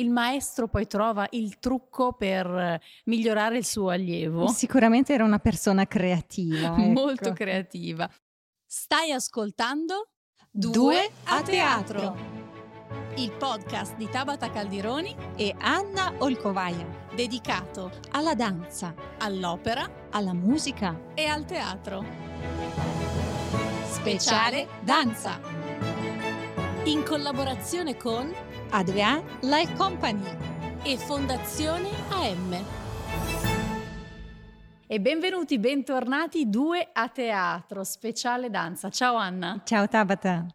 il maestro poi trova il trucco per migliorare il suo allievo. Sicuramente era una persona creativa. Ecco. Molto creativa. Stai ascoltando Due a teatro. il podcast di Tabata Caldironi E Anna Olcovaia. dedicato Alla danza, all'opera alla musica. e al teatro. Speciale danza. In collaborazione con Adrian Life Company. e Fondazione AM. E benvenuti, bentornati due a teatro, speciale danza. Ciao Anna. Ciao Tabata.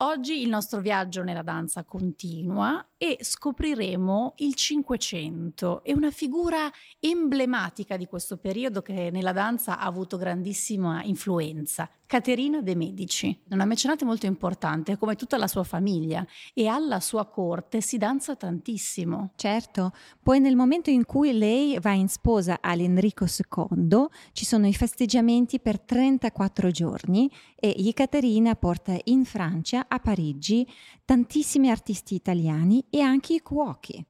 Oggi il nostro viaggio nella danza continua e scopriremo il Cinquecento. E una figura emblematica di questo periodo che nella danza ha avuto grandissima influenza, Caterina de' Medici, una mecenate molto importante come tutta la sua famiglia e alla sua corte si danza tantissimo. Certo, poi nel momento in cui lei va in sposa all'Enrico II ci sono i festeggiamenti per 34 giorni e Ekaterina porta in Francia, a Parigi, tantissimi artisti italiani e anche i cuochi.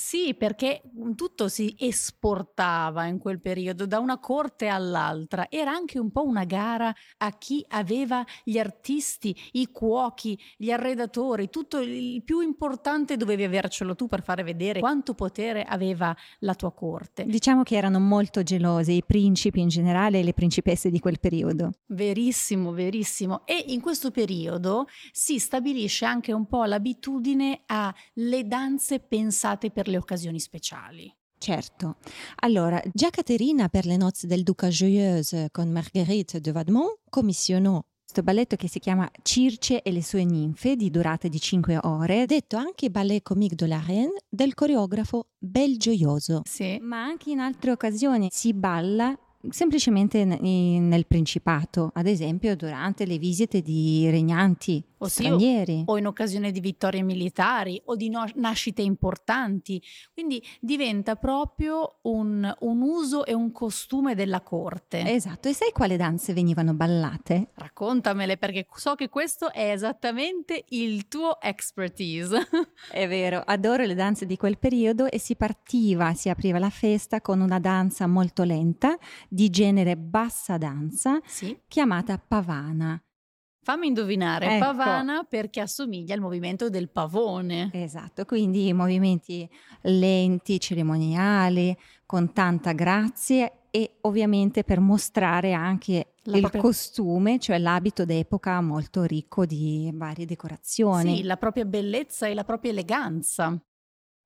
Sì, perché tutto si esportava in quel periodo da una corte all'altra. Era anche un po' una gara a chi aveva gli artisti, i cuochi, gli arredatori, tutto il più importante dovevi avercelo tu per fare vedere quanto potere aveva la tua corte. Diciamo che erano molto gelose i principi in generale e le principesse di quel periodo. Verissimo, verissimo. E in questo periodo si stabilisce anche un po' l'abitudine alle danze pensate per le occasioni speciali. Certo. Allora, già Caterina per le nozze del Duca Joyeuse con Marguerite de Vademont commissionò questo balletto che si chiama Circe e le sue ninfe di durata di 5 ore, detto anche Ballet Comique de la Reine del coreografo Bel Gioioso. Sì. Ma anche in altre occasioni si balla semplicemente nel Principato, ad esempio durante le visite di regnanti O sì, stranieri. o in occasione di vittorie militari o di no- nascite importanti. Quindi diventa proprio un, un uso e un costume della corte. Esatto, e sai quali danze venivano ballate? Raccontamele perché so che questo è esattamente il tuo expertise. È vero, adoro le danze di quel periodo e si partiva, si apriva la festa con una danza molto lenta di genere bassa danza sì. chiamata pavana. Fammi indovinare, Ecco. pavana perché assomiglia al movimento del pavone. Esatto, quindi movimenti lenti, cerimoniali, con tanta grazia e ovviamente per mostrare anche La il propria- costume, cioè l'abito d'epoca molto ricco di varie decorazioni. Sì, la propria bellezza e la propria eleganza.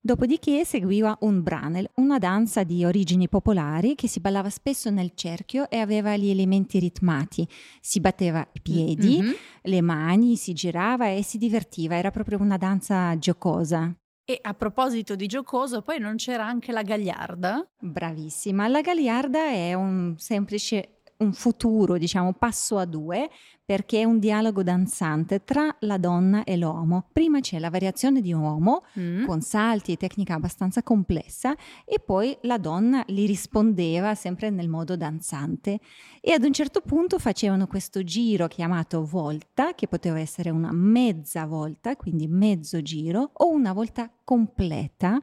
Dopodiché seguiva un branel, una danza di origini popolari che si ballava spesso nel cerchio e aveva gli elementi ritmati. Si batteva i piedi, Mhm. le mani, si girava e si divertiva, era proprio una danza giocosa. E a proposito di giocoso, poi non c'era anche la gagliarda? Bravissima. La Gagliarda è un semplice un futuro, diciamo, passo a due, perché è un dialogo danzante tra la donna e l'uomo. Prima c'è la variazione di uomo Mm. con salti e tecnica abbastanza complessa e poi la donna li rispondeva sempre nel modo danzante e ad un certo punto facevano questo giro chiamato volta che poteva essere una mezza volta, quindi mezzo giro o una volta completa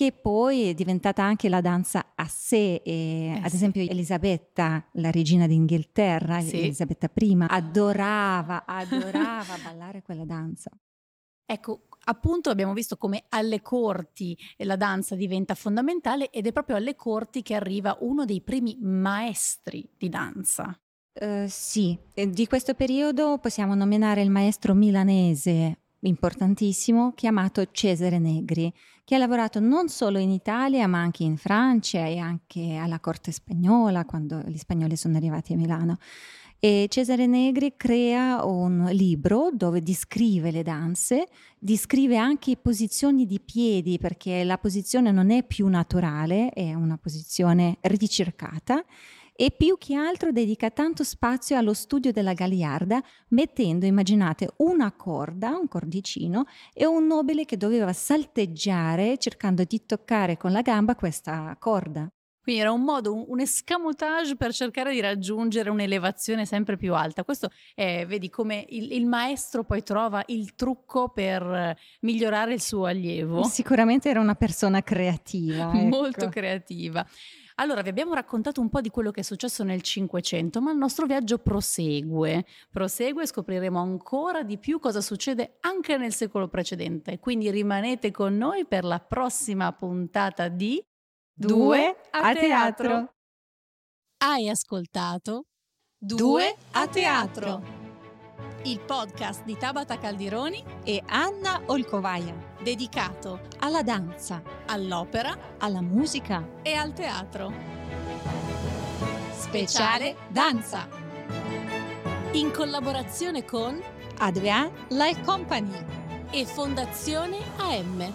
che poi è diventata anche la danza a sé e Eh ad sì. esempio Elisabetta, la regina d'Inghilterra, Sì. Elisabetta I, adorava, adorava ballare quella danza. Ecco, appunto abbiamo visto come alle corti la danza diventa fondamentale ed è proprio alle corti che arriva uno dei primi maestri di danza. Eh, sì, di questo periodo possiamo nominare il maestro milanese importantissimo chiamato Cesare Negri, che ha lavorato non solo in Italia ma anche in Francia e anche alla corte spagnola quando gli spagnoli sono arrivati a Milano. E Cesare Negri crea un libro dove descrive le danze, descrive anche posizioni di piedi perché la posizione non è più naturale, è una posizione ricercata e più che altro dedica tanto spazio allo studio della gagliarda, mettendo, immaginate, una corda, un cordicino, e un nobile che doveva salteggiare cercando di toccare con la gamba questa corda. Quindi era un modo, un, escamotage per cercare di raggiungere un'elevazione sempre più alta. Questo è, vedi, come il, il maestro poi trova il trucco per migliorare il suo allievo. Sicuramente era una persona creativa. Ecco. Molto creativa. Allora, vi abbiamo raccontato un po' di quello che è successo nel Cinquecento, ma il nostro viaggio prosegue. Prosegue e scopriremo ancora di più cosa succede anche nel secolo precedente. Quindi rimanete con noi per la prossima puntata di Due a teatro. Hai ascoltato Due a teatro. Il podcast di Tabata Caldironi E Anna Olcovaia. dedicato Alla danza, all'opera alla musica. e al teatro. Speciale danza. In collaborazione con Adrian Life Company. e Fondazione AM.